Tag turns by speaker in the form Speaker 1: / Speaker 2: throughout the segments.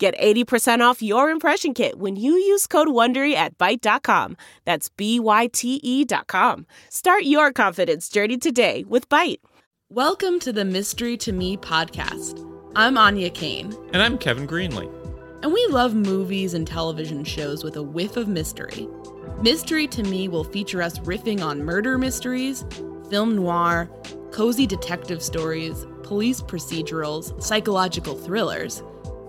Speaker 1: Get 80% off your impression kit when you use code WONDERY at Byte.com. That's B-Y-T-E dot com. Start your confidence journey today with Byte.
Speaker 2: Welcome to the Mystery to Me podcast. I'm Anya Kane.
Speaker 3: And I'm Kevin Greenlee.
Speaker 2: And we love movies and television shows with a whiff of mystery. Mystery to Me will feature us riffing on murder mysteries, film noir, cozy detective stories, police procedurals, psychological thrillers –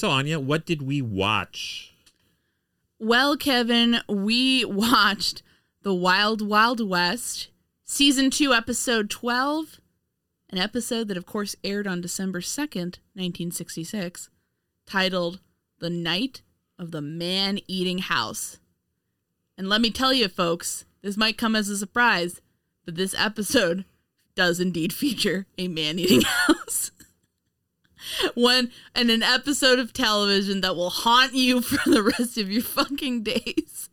Speaker 3: So, Anya, what did we watch?
Speaker 2: Well, Kevin, we watched The Wild Wild West, Season 2, Episode 12, an episode that, of course, aired on December 2nd, 1966, titled The Night of the Man Eating House. And let me tell you, folks, this might come as a surprise, but this episode does indeed feature a man eating house one and an episode of television that will haunt you for the rest of your fucking days.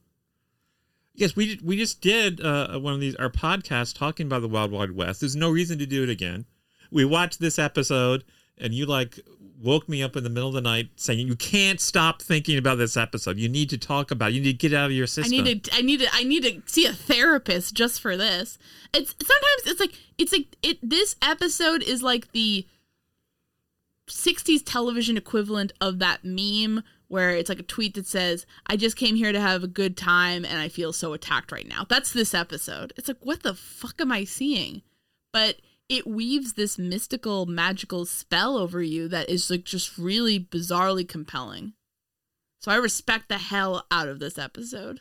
Speaker 3: Yes, we we just did uh, one of these our podcast talking about the Wild Wild West. There's no reason to do it again. We watched this episode, and you like woke me up in the middle of the night saying you can't stop thinking about this episode. You need to talk about. It. You need to get out of your system.
Speaker 2: I need to. I need to. I need to see a therapist just for this. It's sometimes it's like it's like it. This episode is like the 60s television equivalent of that meme where it's like a tweet that says, I just came here to have a good time and I feel so attacked right now. That's this episode. It's like, what the fuck am I seeing? But it weaves this mystical, magical spell over you that is like just really bizarrely compelling. So I respect the hell out of this episode.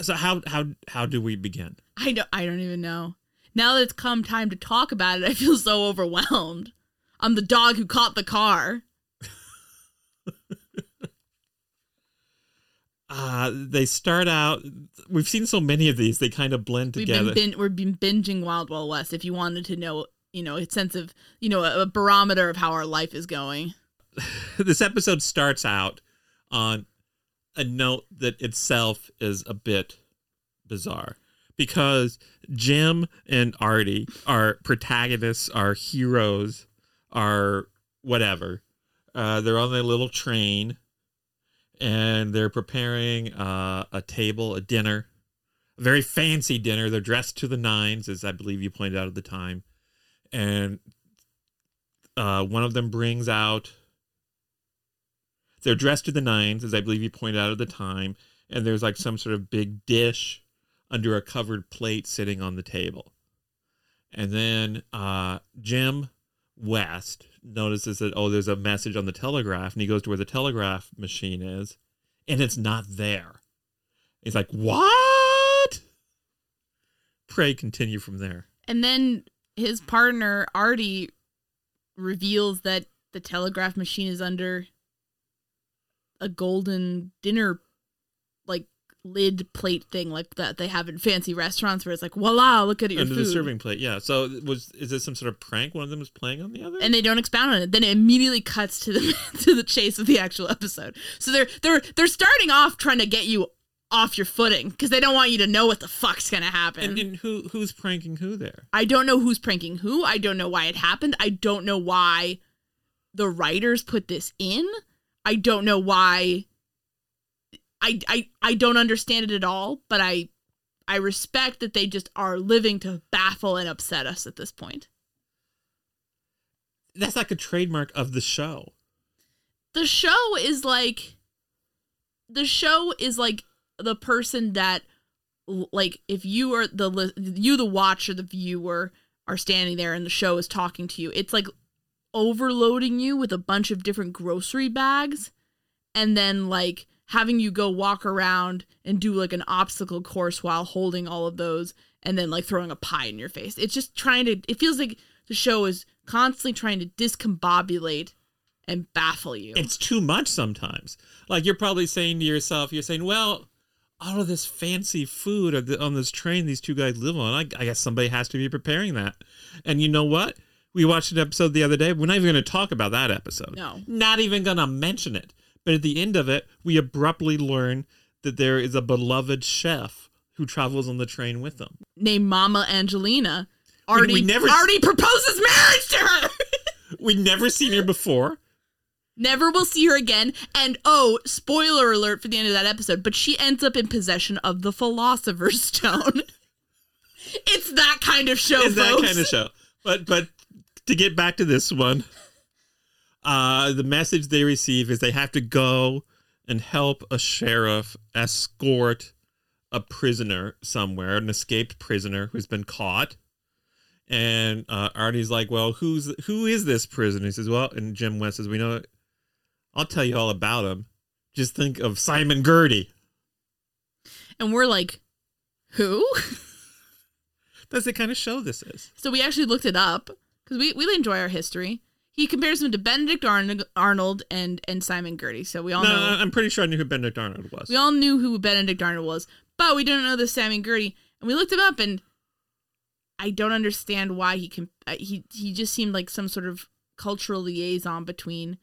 Speaker 3: So how how how do we begin?
Speaker 2: I don't I don't even know. Now that it's come time to talk about it, I feel so overwhelmed. I'm the dog who caught the car.
Speaker 3: uh, they start out. We've seen so many of these; they kind of blend
Speaker 2: We've
Speaker 3: together.
Speaker 2: been, we've been binging Wild Wild West. If you wanted to know, you know, a sense of, you know, a, a barometer of how our life is going.
Speaker 3: this episode starts out on a note that itself is a bit bizarre because Jim and Artie are protagonists, are heroes, are whatever. Uh, they're on their little train and they're preparing uh, a table, a dinner, a very fancy dinner. They're dressed to the nines, as I believe you pointed out at the time. And uh, one of them brings out they're dressed to the nines, as I believe you pointed out at the time, and there's like some sort of big dish under a covered plate sitting on the table. And then uh, Jim West notices that, oh, there's a message on the telegraph, and he goes to where the telegraph machine is, and it's not there. He's like, what? Pray continue from there.
Speaker 2: And then his partner, Artie, reveals that the telegraph machine is under a golden dinner lid plate thing like that they have in fancy restaurants where it's like voila look at your
Speaker 3: Under
Speaker 2: food
Speaker 3: the serving plate, yeah. So was is this some sort of prank one of them is playing on the other?
Speaker 2: and they don't expound on it then it immediately cuts to the to the chase of the actual episode so they're they're they're starting off trying to get you off your footing because they don't want you to know what the fuck's gonna happen
Speaker 3: and, and who who's pranking who there?
Speaker 2: I don't know who's pranking who. I don't know why it happened. I don't know why the writers put this in. I don't know why I I I don't understand it at all, but I I respect that they just are living to baffle and upset us at this point.
Speaker 3: That's like a trademark of the show.
Speaker 2: The show is like the show is like the person that like if you are the you the watcher the viewer are standing there and the show is talking to you it's like overloading you with a bunch of different grocery bags and then like having you go walk around and do like an obstacle course while holding all of those and then like throwing a pie in your face it's just trying to it feels like the show is constantly trying to discombobulate and baffle you
Speaker 3: It's too much sometimes. Like you're probably saying to yourself, you're saying, well, all of this fancy food on, this train these two guys live on, I, I guess somebody has to be preparing that. And you know what? We watched an episode the other day. We're not even going to talk about that episode.
Speaker 2: No.
Speaker 3: Not even going to mention it. But at the end of it, we abruptly learn that there is a beloved chef who travels on the train with them.
Speaker 2: named Mama Angelina already
Speaker 3: we never-
Speaker 2: already proposes marriage to her.
Speaker 3: We'd never seen her before.
Speaker 2: Never will see her again. And oh, spoiler alert for the end of that episode, but she ends up in possession of the Philosopher's Stone. it's that kind of show,
Speaker 3: is that kind of show. But but to get back to this one, uh, the message they receive is they have to go and help a sheriff escort a prisoner somewhere, an escaped prisoner who's been caught. And uh, Artie's like, "Well, who's who is this prisoner?" He says, "Well," and Jim West says, "We know. I'll tell you all about him. Just think of Simon Girty.
Speaker 2: And we're like, who?
Speaker 3: That's the kind of show this is."
Speaker 2: so we actually looked it up because we, we enjoy our history. He compares him to Benedict Arn- Arnold and, and Simon Girty. So we all
Speaker 3: No,
Speaker 2: know
Speaker 3: I'm pretty sure I knew who Benedict Arnold was.
Speaker 2: We all knew who Benedict Arnold was, but we didn't know this Simon Girty. And we looked him up, and I don't understand why he can. uh, He he just seemed like some sort of cultural liaison between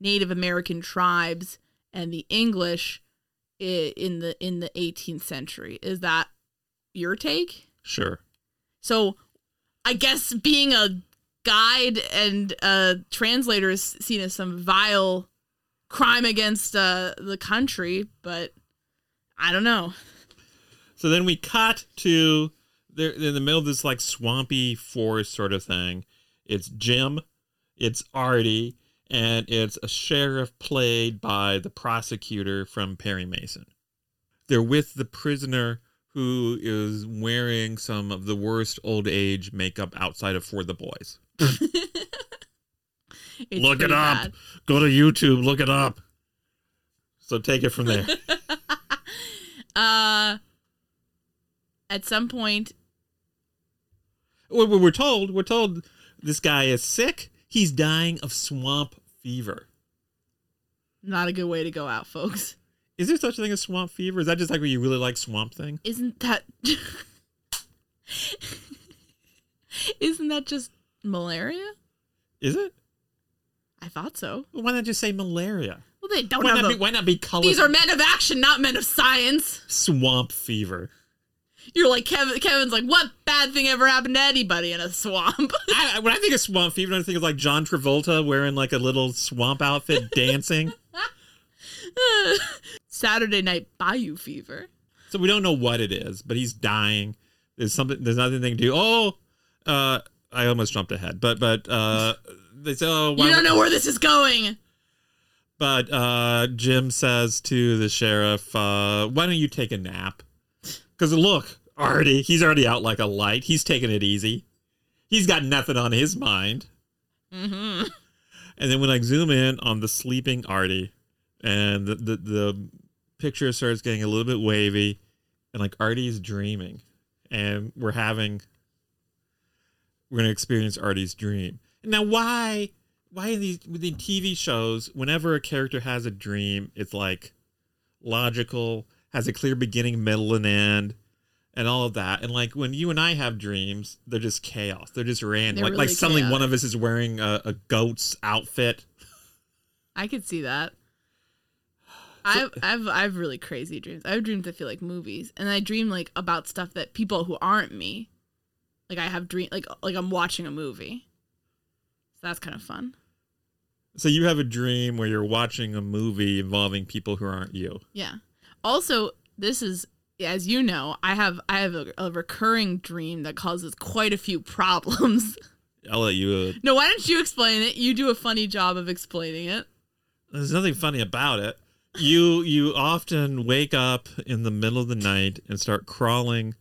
Speaker 2: Native American tribes and the English in the in the 18th century. Is that your take?
Speaker 3: Sure.
Speaker 2: So, I guess being a guide and a translator is seen as some vile crime against uh, the country, but I don't know.
Speaker 3: So then we cut to they're in the middle of this like swampy forest sort of thing. It's Jim, it's Artie, and it's a sheriff played by the prosecutor from Perry Mason. They're with the prisoner who is wearing some of the worst old age makeup outside of For the Boys. Look it up.
Speaker 2: bad.
Speaker 3: Go to YouTube, look it up. So take it from there.
Speaker 2: Uh, at some point,
Speaker 3: we're told we're told this guy is sick. He's dying of swamp fever.
Speaker 2: not a good way to go out, folks.
Speaker 3: Is there such a thing as swamp fever? Is that just like when you really like Swamp Thing?
Speaker 2: Isn't that Isn't that just malaria?
Speaker 3: Is it?
Speaker 2: I thought so.
Speaker 3: Well, why not just say malaria?
Speaker 2: Well, they don't
Speaker 3: Why
Speaker 2: have
Speaker 3: not,
Speaker 2: a,
Speaker 3: be, why not be color
Speaker 2: These are men of action, not men of science.
Speaker 3: swamp fever?
Speaker 2: You're like Kevin. Kevin's like, what bad thing ever happened to anybody in a swamp?
Speaker 3: I, I- when I think of swamp fever, I think of like John Travolta wearing like a little swamp outfit dancing.
Speaker 2: Saturday night bayou fever.
Speaker 3: So we don't know what it is, but he's dying. There's something. There's nothing they can do. Oh, uh, I almost jumped ahead, but but uh, they say, oh, why,
Speaker 2: You don't know where this is going.
Speaker 3: But uh, Jim says to the sheriff, uh, "Why don't you take a nap? Because look, Artie, he's already out like a light. He's taking it easy. He's got nothing on his mind."
Speaker 2: Mm-hmm.
Speaker 3: And then when I zoom in on the sleeping Artie, and the, the the picture starts getting a little bit wavy, and like Artie's dreaming, and we're having we're gonna experience Artie's dream. Now, why why in these within TV shows, whenever a character has a dream, it's like logical, has a clear beginning, middle, and end. And all of that, and like when you and I have dreams, they're just chaos. They're just random.
Speaker 2: They're
Speaker 3: like like
Speaker 2: really
Speaker 3: suddenly one of us is wearing a, a goat's outfit.
Speaker 2: I could see that. I've I've I've really crazy dreams. I have dreams that feel like movies, and I dream like about stuff that people who aren't me, like I have dream like like I'm watching a movie. So that's kind of fun.
Speaker 3: So you have a dream where you're watching a movie involving people who aren't you.
Speaker 2: Yeah. Also, this is as you know, I have I have a, a recurring dream that causes quite a few problems.
Speaker 3: I'll let you. Uh,
Speaker 2: no, why don't you explain it? You do a funny job of explaining it.
Speaker 3: there's nothing funny about it. You you often wake up in the middle of the night and start crawling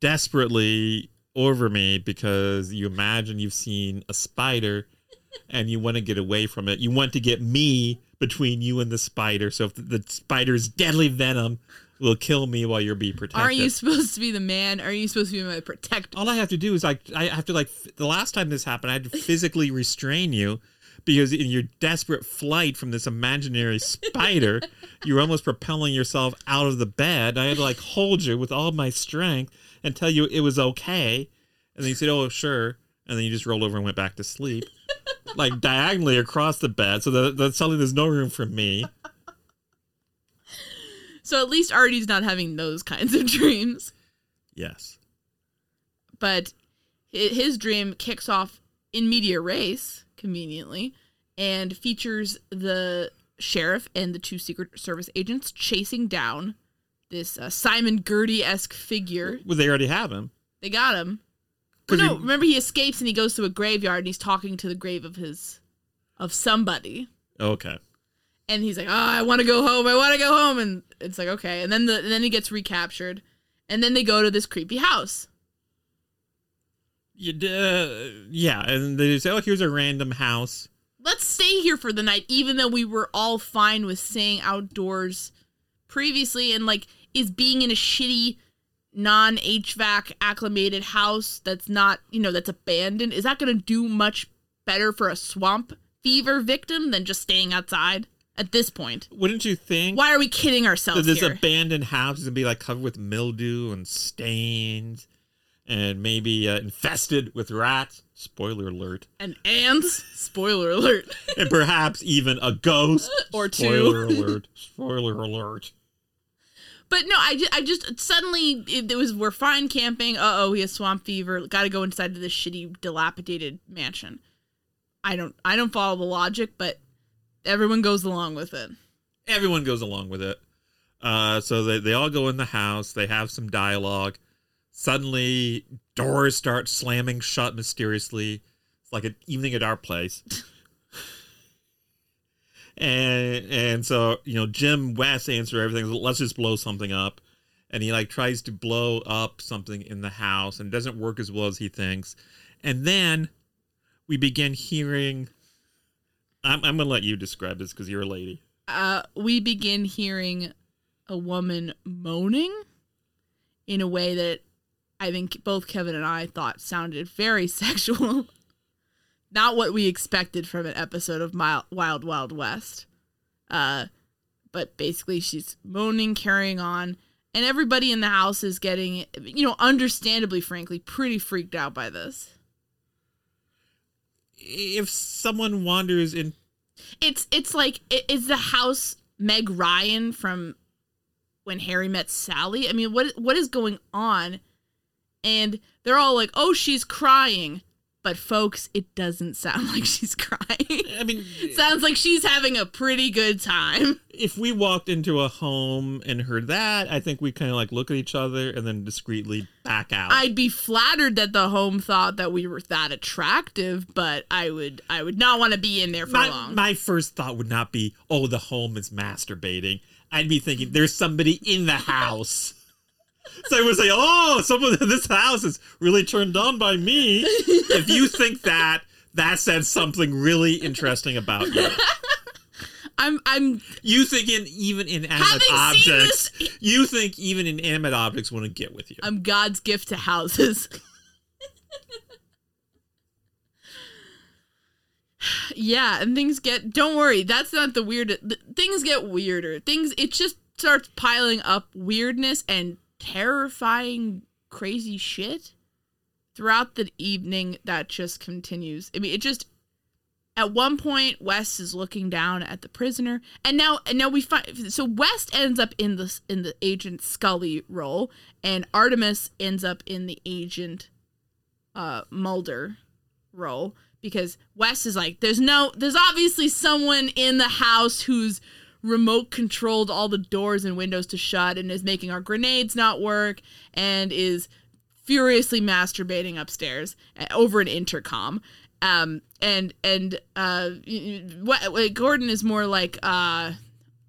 Speaker 3: desperately over me because you imagine you've seen a spider and you want to get away from it. You want to get me between you and the spider. So if the, the spider's deadly venom will kill me while you're being protected.
Speaker 2: Aren't you supposed to be the man? Are you supposed to be my protector?
Speaker 3: all I have to do is like I have to like the last time this happened, I had to physically restrain you because in your desperate flight from this imaginary spider, you were almost propelling yourself out of the bed. I had to like hold you with all my strength and tell you it was okay. And then you said, "Oh, sure," and then you just rolled over and went back to sleep, like diagonally across the bed, so that, that suddenly there's no room for me.
Speaker 2: So at least Artie's not having those kinds of dreams.
Speaker 3: Yes.
Speaker 2: But his dream kicks off in medias res, conveniently, and features the sheriff and the two Secret Service agents chasing down this uh, Simon Girty esque figure.
Speaker 3: Well, they already have him.
Speaker 2: They got him.
Speaker 3: 'Cause
Speaker 2: no,
Speaker 3: you-
Speaker 2: remember he escapes and he goes to a graveyard and he's talking to the grave of his of somebody.
Speaker 3: Okay.
Speaker 2: and he's like, "Oh, I want to go home. I want to go home." And it's like, "Okay." And then the and then he gets recaptured, and then they go to this creepy house.
Speaker 3: You, uh, yeah, and they say, "Oh, here's a random house."
Speaker 2: Let's stay here for the night, even though we were all fine with staying outdoors previously. And like, is being in a shitty, non HVAC acclimated house that's not, you know, that's abandoned, is that going to do much better for a swamp fever victim than just staying outside at this point?
Speaker 3: Wouldn't you think
Speaker 2: Why are we kidding
Speaker 3: that
Speaker 2: ourselves
Speaker 3: this
Speaker 2: here?
Speaker 3: abandoned house is gonna be like covered with mildew and stains, and maybe uh, infested with rats? Spoiler alert!
Speaker 2: and ants. Spoiler alert.
Speaker 3: And perhaps even a ghost.
Speaker 2: Or two.
Speaker 3: Spoiler alert! Spoiler alert!
Speaker 2: But no, I just, I just suddenly it, it was we're fine camping. Uh oh, he has swamp fever. Got to go inside of this shitty, dilapidated mansion. I don't, I don't follow the logic, but everyone goes along with it.
Speaker 3: Everyone goes along with it. Uh, so they, they all go in the house. They have some dialogue. Suddenly, doors start slamming shut mysteriously. It's like an evening at our place. and and so you know Jim West answer everything. Let's just blow something up. And he like tries to blow up something in the house and doesn't work as well as he thinks. And then we begin hearing. I'm, I'm gonna let you describe this because you're a lady.
Speaker 2: Uh, we begin hearing a woman moaning in a way that I think both Kevin and I thought sounded very sexual. Not what we expected from an episode of Wild Wild West. Uh, but basically she's moaning, carrying on, and everybody in the house is getting, you know, understandably, frankly, pretty freaked out by this.
Speaker 3: If someone wanders in,
Speaker 2: It's it's like is the house Meg Ryan from when Harry met Sally? I mean, what what is going on? And they're all like, "Oh, she's crying," but folks, it doesn't sound like she's crying.
Speaker 3: I mean,
Speaker 2: It sounds like she's having a pretty good time.
Speaker 3: if we walked into a home and heard that, I think we kind of like look at each other and then discreetly back out.
Speaker 2: I'd be flattered that the home thought that we were that attractive, but I would I would not want to be in there for
Speaker 3: my,
Speaker 2: long.
Speaker 3: my first thought would not be, oh, the home is masturbating. I'd be thinking, there's somebody in the house. So I would say, oh, someone in this house is really turned on by me. if you think that, that says something really interesting about you.
Speaker 2: I'm I'm
Speaker 3: You think in even inanimate objects,
Speaker 2: this-
Speaker 3: you think even inanimate objects want to get with you.
Speaker 2: I'm God's gift to houses. yeah, and things get don't worry, that's not the weird things get weirder. Things it just starts piling up weirdness and terrifying crazy shit throughout the evening that just continues. I mean, it just at one point West is looking down at the prisoner and now and now we find so West ends up in the in the agent Scully role and Artemus ends up in the agent uh Mulder role because West is like there's no there's obviously someone in the house who's remote controlled all the doors and windows to shut and is making our grenades not work and is furiously masturbating upstairs uh, over an intercom. Um and and uh what, what Gordon is more like uh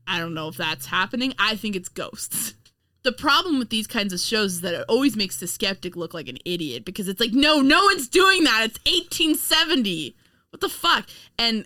Speaker 2: I don't know if that's happening. I think it's ghosts. The problem with these kinds of shows is that it always makes the skeptic look like an idiot because it's like no no one's doing that. It's 1870 what the fuck? And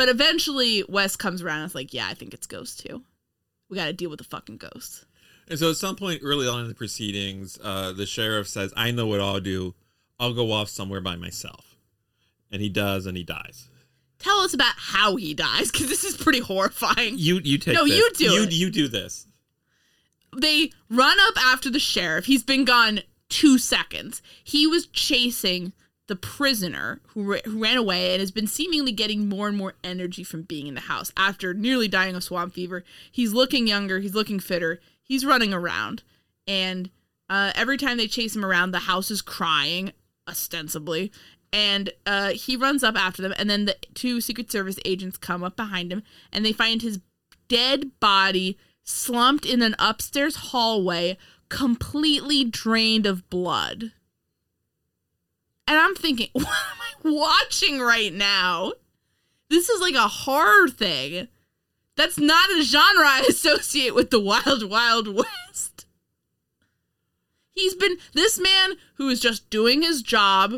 Speaker 2: But eventually West comes around and is like yeah I think it's ghosts too we got to deal with the fucking ghosts
Speaker 3: And so at some point early on in the proceedings, uh, the sheriff says, I know what I'll do. I'll go off somewhere by myself. And he does, and he dies.
Speaker 2: tell us about how he dies because this is pretty horrifying
Speaker 3: You you take
Speaker 2: No,
Speaker 3: this.
Speaker 2: you do
Speaker 3: you,
Speaker 2: it.
Speaker 3: You do this.
Speaker 2: they run up after the sheriff. He's been gone two seconds. He was chasing the prisoner who, ra- who ran away and has been seemingly getting more and more energy from being in the house after nearly dying of swamp fever. He's looking younger. He's looking fitter. He's running around, and uh, every time they chase him around, the house is crying ostensibly. And uh, he runs up after them, and then the two Secret Service agents come up behind him, and they find his dead body slumped in an upstairs hallway, completely drained of blood. And I'm thinking, what am I watching right now? This is like a horror thing. That's not a genre I associate with the Wild Wild West. He's been this man who is just doing his job,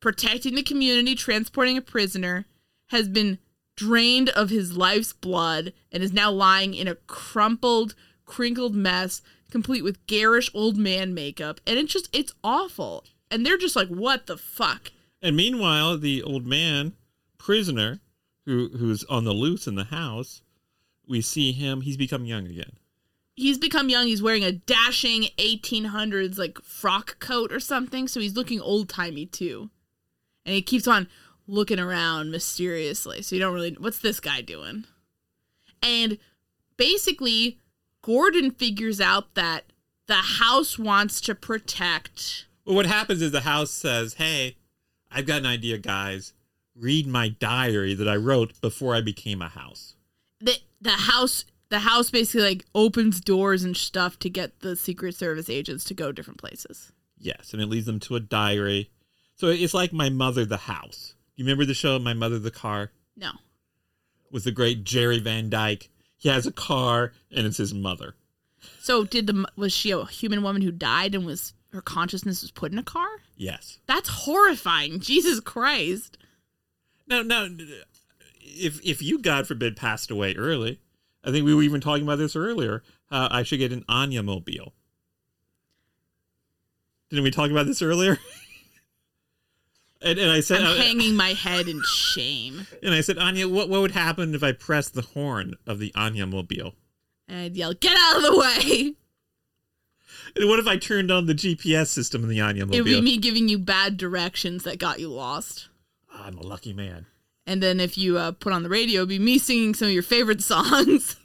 Speaker 2: protecting the community, transporting a prisoner, has been drained of his life's blood and is now lying in a crumpled, crinkled mess, complete with garish old man makeup. And it's just, it's awful. And they're just like, what the fuck?
Speaker 3: And meanwhile, the old man, prisoner, who who's on the loose in the house, we see him. He's become young again.
Speaker 2: He's become young. He's wearing a dashing 1800s like frock coat or something. So he's looking old timey too. And he keeps on looking around mysteriously. So you don't really, what's this guy doing? And basically, Gordon figures out that the house wants to protect.
Speaker 3: Well, what happens is the house says, "Hey, I've got an idea, guys. Read my diary that I wrote before I became a house."
Speaker 2: The, the house the house basically like opens doors and stuff to get the secret service agents to go different places
Speaker 3: Yes, and it leads them to a diary. So it's like my mother, the house. You remember the show, My Mother, the Car,
Speaker 2: no
Speaker 3: with the great Jerry Van Dyke. He has a car, and it's his mother.
Speaker 2: so did the was she a human woman who died and was her consciousness was put in a car
Speaker 3: Yes.
Speaker 2: that's horrifying jesus christ
Speaker 3: Now, now, if if you, God forbid, passed away early, I think we were even talking about this earlier. Uh, I should get an Anya mobile. Didn't we talk about this earlier? and, and I said,
Speaker 2: i'm
Speaker 3: uh,
Speaker 2: hanging my head in shame
Speaker 3: and I said, Anya, what what would happen if I pressed the horn of the Anya mobile?
Speaker 2: and i'd yell get out of the way
Speaker 3: And what if I turned on the GPS system in the Anya
Speaker 2: it would be me giving you bad directions that got you lost
Speaker 3: I'm a lucky man.
Speaker 2: And then if you uh, put on the radio, it'd be me singing some of your favorite songs.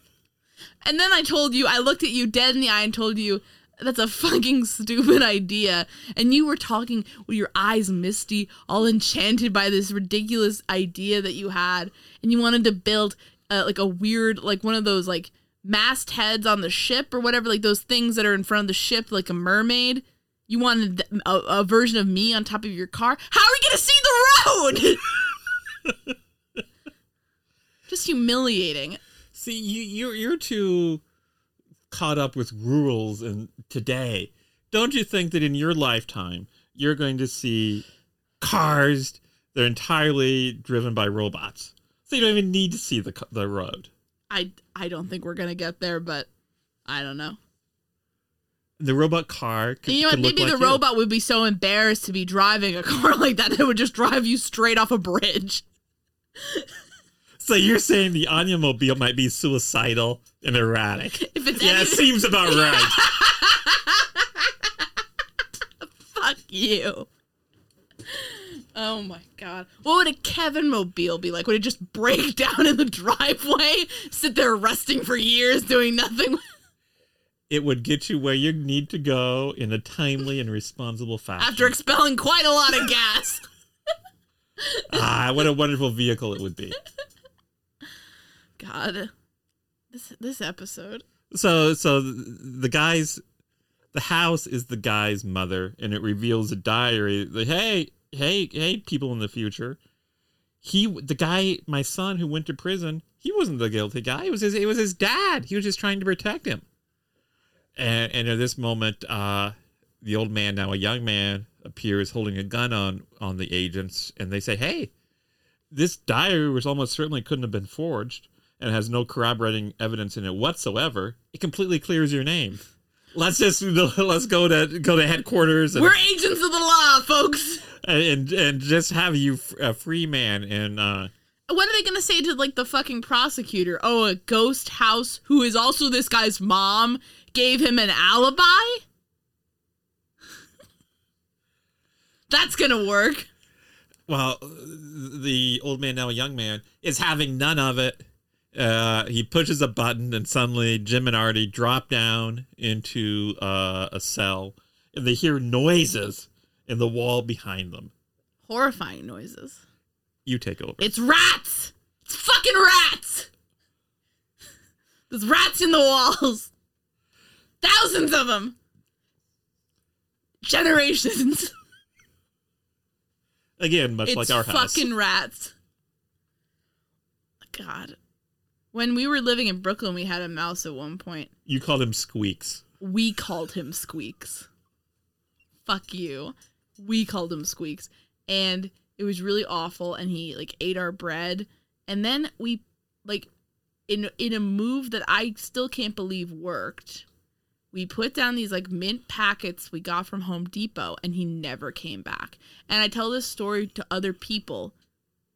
Speaker 2: and then I told you, I looked at you dead in the eye and told you, that's a fucking stupid idea. And you were talking with your eyes misty, all enchanted by this ridiculous idea that you had. And you wanted to build uh, like a weird, like one of those like mastheads on the ship or whatever, like those things that are in front of the ship, like a mermaid. You wanted th- a, a version of me on top of your car. How are we going to see the road? Just humiliating.
Speaker 3: See, you you're you're too caught up with rules and today. Don't you think that in your lifetime you're going to see cars that are entirely driven by robots? So you don't even need to see the the road.
Speaker 2: I I don't think we're gonna get there, but I don't know.
Speaker 3: The robot car could,
Speaker 2: you know what?
Speaker 3: could look
Speaker 2: Maybe
Speaker 3: like
Speaker 2: the
Speaker 3: you.
Speaker 2: robot would be so embarrassed to be driving a car like that that it would just drive you straight off a bridge.
Speaker 3: So you're saying the Anya mobile might be suicidal and erratic?
Speaker 2: If it's
Speaker 3: yeah, it seems about right.
Speaker 2: fuck you. Oh my god. What would a Kevin mobile be like? Would it just break down in the driveway? Sit there resting for years doing nothing?
Speaker 3: it would get you where you need to go in a timely and responsible fashion.
Speaker 2: After expelling quite a lot of gas.
Speaker 3: ah, what a wonderful vehicle it would be.
Speaker 2: God. This this episode.
Speaker 3: So, so the guy's, the house is the guy's mother, and it reveals a diary. Like, hey, hey, hey, people in the future. He, the guy, my son who went to prison, he wasn't the guilty guy. It was his, it was his dad. He was just trying to protect him. And, and at this moment, uh, the old man, now a young man, appears holding a gun on on the agents, and they say, "Hey, this diary was almost certainly couldn't have been forged and has no corroborating evidence in it whatsoever. It completely clears your name. Let's just let's go to go to headquarters and
Speaker 2: We're agents of the law, folks.
Speaker 3: and, and just have you a free man and uh
Speaker 2: What are they gonna say to like the fucking prosecutor? Oh, a ghost house who is also this guy's mom gave him an alibi? That's gonna work.
Speaker 3: well the old man now a young man is having none of it. Uh, he pushes a button and suddenly Jim and Artie drop down into uh, a cell and they hear noises in the wall behind them.
Speaker 2: Horrifying noises.
Speaker 3: You take over.
Speaker 2: It's rats! It's fucking rats! There's rats in the walls. Thousands of them. generations.
Speaker 3: Again, much
Speaker 2: it's
Speaker 3: like our house.
Speaker 2: fucking rats. God. When we were living in Brooklyn, we had a mouse at one point.
Speaker 3: You called him Squeaks.
Speaker 2: We called him Squeaks. Fuck you. We called him Squeaks. And it was really awful and he like ate our bread and then we like in in a move that I still can't believe worked. We put down these like mint packets we got from Home Depot and he never came back. And I tell this story to other people,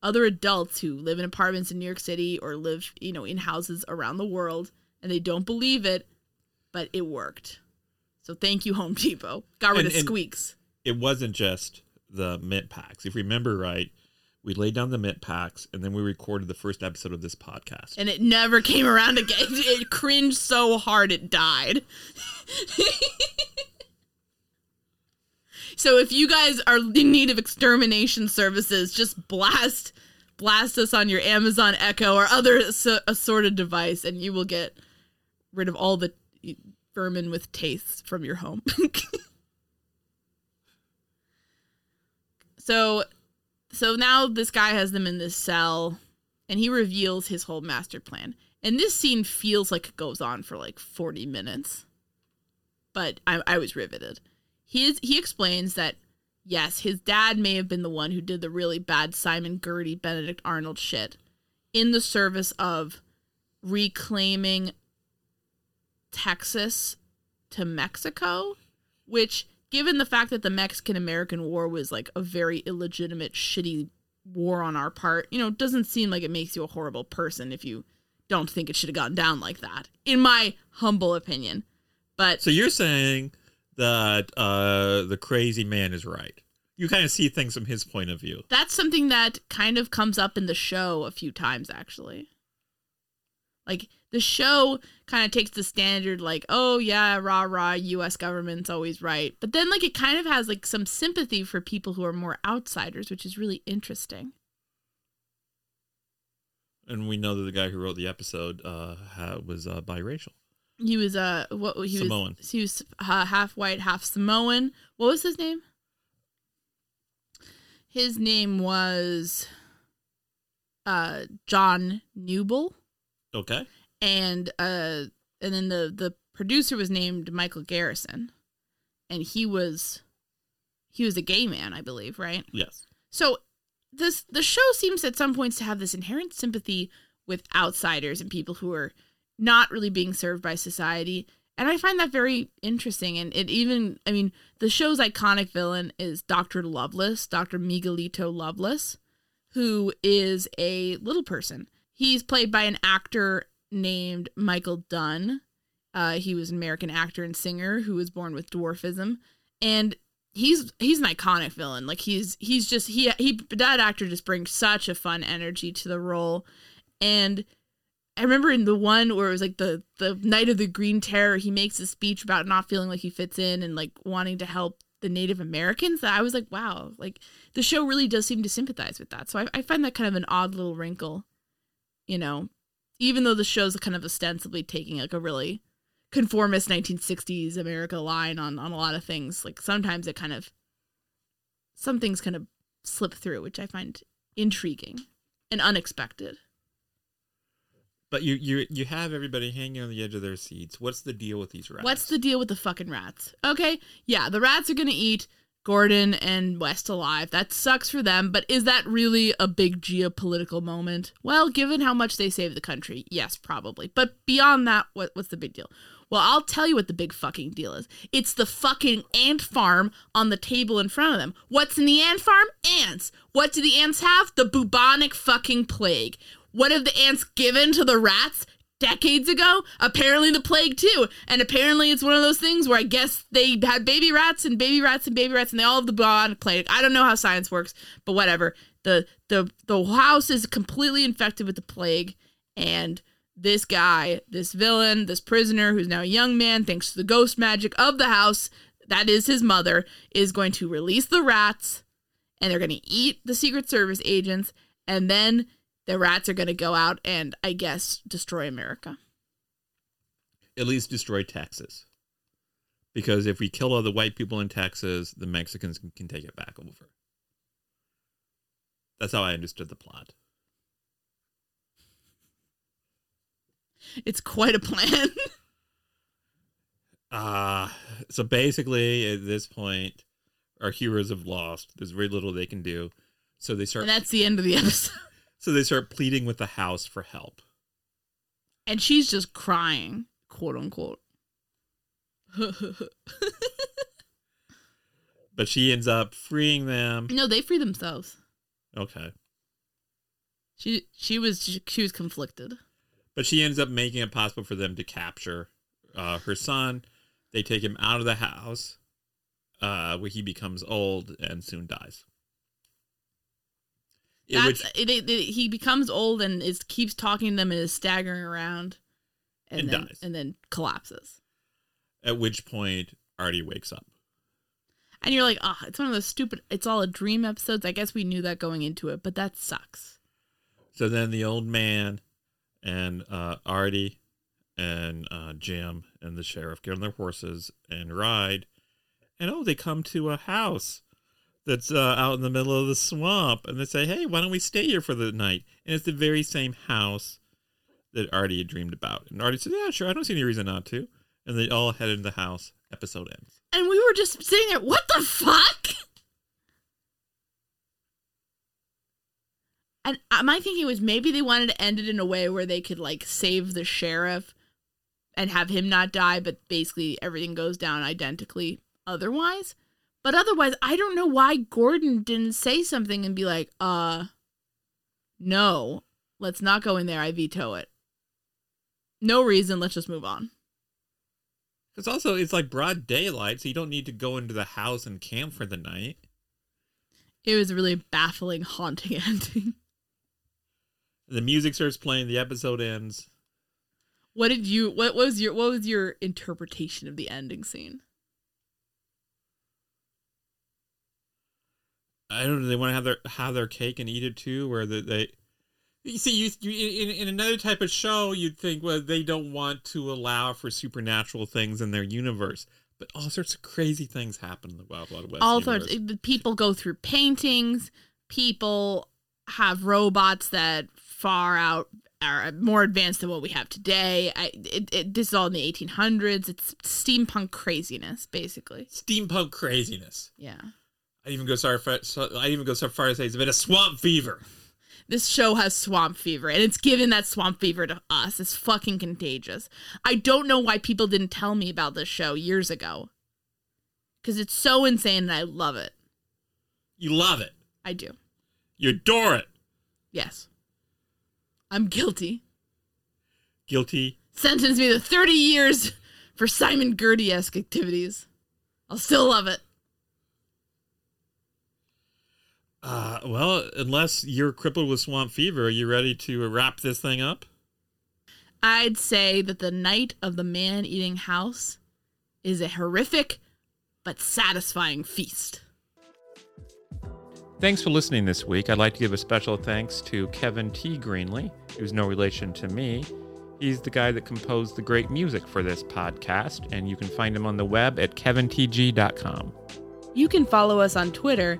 Speaker 2: other adults who live in apartments in New York City or live, you know, in houses around the world and they don't believe it, but it worked. So thank you Home Depot. Got rid
Speaker 3: And-
Speaker 2: of squeaks.
Speaker 3: It wasn't just the mint packs. If you remember right, we laid down the mint packs and then we recorded the first episode of this podcast.
Speaker 2: and it never came around again. It cringed so hard it died. so if you guys are in need of extermination services, just blast blast us on your Amazon Echo or other assorted device, and you will get rid of all the vermin with tastes from your home. so so now this guy has them in this cell and he reveals his whole master plan. And this scene feels like it goes on for like 40 minutes. But I, I was riveted. He he explains that yes, his dad may have been the one who did the really bad Simon Girty Benedict Arnold shit in the service of reclaiming Texas to Mexico, which given the fact that the Mexican American War was like a very illegitimate, shitty war on our part, you know, doesn't seem like it makes you a horrible person if you don't think it should have gone down like that, in my humble opinion. But
Speaker 3: So you're saying that uh, the crazy man is right. You kind of see things from his point of view.
Speaker 2: that's something that kind of comes up in the show a few times, actually. Like, the show kind of takes the standard, like, oh, yeah, rah, rah, US government's always right. But then, like, it kind of has, like, some sympathy for people who are more outsiders, which is really interesting.
Speaker 3: And we know that the guy who wrote the episode uh, was uh, biracial.
Speaker 2: He was uh what he
Speaker 3: Samoan.
Speaker 2: was he was uh, half white, half Samoan. What was his name? His name was uh John Kneubuhl
Speaker 3: Okay.
Speaker 2: and uh and then the the producer was named Michael Garrison and he was he was a gay man, I believe, right?
Speaker 3: Yes.
Speaker 2: So this the show seems at some points to have this inherent sympathy with outsiders and people who are not really being served by society. And I find that very interesting. And it even I mean, the show's iconic villain is Dr. Loveless, Dr. Miguelito Loveless, who is a little person. He's played by an actor named Michael Dunn. Uh, he was an American actor and singer who was born with dwarfism. And he's he's an iconic villain. Like he's he's just he he that actor just brings such a fun energy to the role. And I remember in the one where it was like the the night of the Green Terror, he makes a speech about not feeling like he fits in and like wanting to help the Native Americans. That I was like, wow, like the show really does seem to sympathize with that. So I, I find that kind of an odd little wrinkle, you know, even though the show's kind of ostensibly taking like a really conformist 1960s America line on on a lot of things. Like sometimes it kind of some things kind of slip through, which I find intriguing and unexpected.
Speaker 3: But you you you have everybody hanging on the edge of their seats. What's the deal with these rats?
Speaker 2: What's the deal with the fucking rats? Okay, yeah, the rats are gonna eat Gordon and West alive. That sucks for them, but is that really a big geopolitical moment? Well, given how much they saved the country, yes, probably. But beyond that, what, what's the big deal? Well, I'll tell you what the big fucking deal is. It's the fucking ant farm on the table in front of them. What's in the ant farm? Ants. What do the ants have? The bubonic fucking plague. What have the ants given to the rats? decades ago. Apparently, the plague too, and apparently, it's one of those things where I guess they had baby rats and baby rats and baby rats, and they all have the bubonic plague. I don't know how science works, but whatever. the the The house is completely infected with the plague, and this guy, this villain, this prisoner, who's now a young man, thanks to the ghost magic of the house, that is his mother, is going to release the rats, and they're going to eat the Secret Service agents, and then the rats are going to go out and I guess destroy America.
Speaker 3: At least destroy Texas. because if we kill all the white people in Texas, the Mexicans can, can take it back over. That's how I understood the plot.
Speaker 2: It's quite a plan.
Speaker 3: Uh, so basically, at this point, our heroes have lost. There's very little they can do. So they start.
Speaker 2: and that's the end of the episode.
Speaker 3: So they start pleading with the house for help.
Speaker 2: And she's just crying, quote unquote.
Speaker 3: But she ends up freeing them.
Speaker 2: no, they free themselves.
Speaker 3: Okay.
Speaker 2: She she was she, was conflicted.
Speaker 3: But she ends up making it possible for them to capture uh, her son. They take him out of the house, uh, where he becomes old and soon dies.
Speaker 2: That's
Speaker 3: which-
Speaker 2: it, it, it- he becomes old and is keeps talking to them and is staggering around, and,
Speaker 3: And
Speaker 2: then
Speaker 3: dies.
Speaker 2: and then collapses.
Speaker 3: at which point Artie wakes up.
Speaker 2: And you're like, oh, it's one of those stupid. It's all a dream episodes. I guess we knew that going into it, but that sucks.
Speaker 3: So then the old man and uh, Artie and uh, Jim and the sheriff get on their horses and ride. And oh, they come to a house that's uh, out in the middle of the swamp. And they say, hey, why don't we stay here for the night? And it's the very same house that Artie had dreamed about. And Artie said, yeah, sure. I don't see any reason not to. And they all head into the house. Episode ends.
Speaker 2: And we were just sitting there. What the fuck? And my thinking was maybe they wanted to end it in a way where they could like save the sheriff and have him not die, but basically everything goes down identically otherwise. But otherwise, I don't know why Gordon didn't say something and be like, uh, no, let's not go in there. I veto it. No reason. Let's just move on.
Speaker 3: Because also, it's like broad daylight, so you don't need to go into the house and camp for the night.
Speaker 2: It was a really baffling, haunting ending.
Speaker 3: The music starts playing, the episode ends.
Speaker 2: What did you what was your what was your interpretation of the ending scene?
Speaker 3: I don't know. They want to have their have their cake and eat it too, where the, they. You see, you, you in, in another type of show, you'd think, well, they don't want to allow for supernatural things in their universe, but all sorts of crazy things happen in the Wild Wild West.
Speaker 2: All
Speaker 3: universe.
Speaker 2: sorts people go through paintings, people have robots that far out are more advanced than what we have today. I it, it this is all in the 1800s. It's steampunk craziness basically.
Speaker 3: steampunk craziness.
Speaker 2: Yeah.
Speaker 3: I'd even go so far. So, I'd even go so far as to say it's a bit of swamp fever.
Speaker 2: This show has swamp fever and it's given that swamp fever to us. It's fucking contagious. I don't know why people didn't tell me about this show years ago. Cuz it's so insane and I love it.
Speaker 3: You love it.
Speaker 2: I do.
Speaker 3: You adore it.
Speaker 2: Yes. I'm guilty.
Speaker 3: Guilty.
Speaker 2: Sentence me to 30 years for Simon Girty esque activities. I'll still love it.
Speaker 3: Uh, well, unless you're crippled with swamp fever, are you ready to wrap this thing up?
Speaker 2: I'd say that the night of the man eating house is a horrific but satisfying feast.
Speaker 3: Thanks for listening this week. I'd like to give a special thanks to Kevin T. Greenley, who's no relation to me. He's the guy that composed the great music for this podcast, and you can find him on the web at kevintg.com.
Speaker 2: You can follow us on Twitter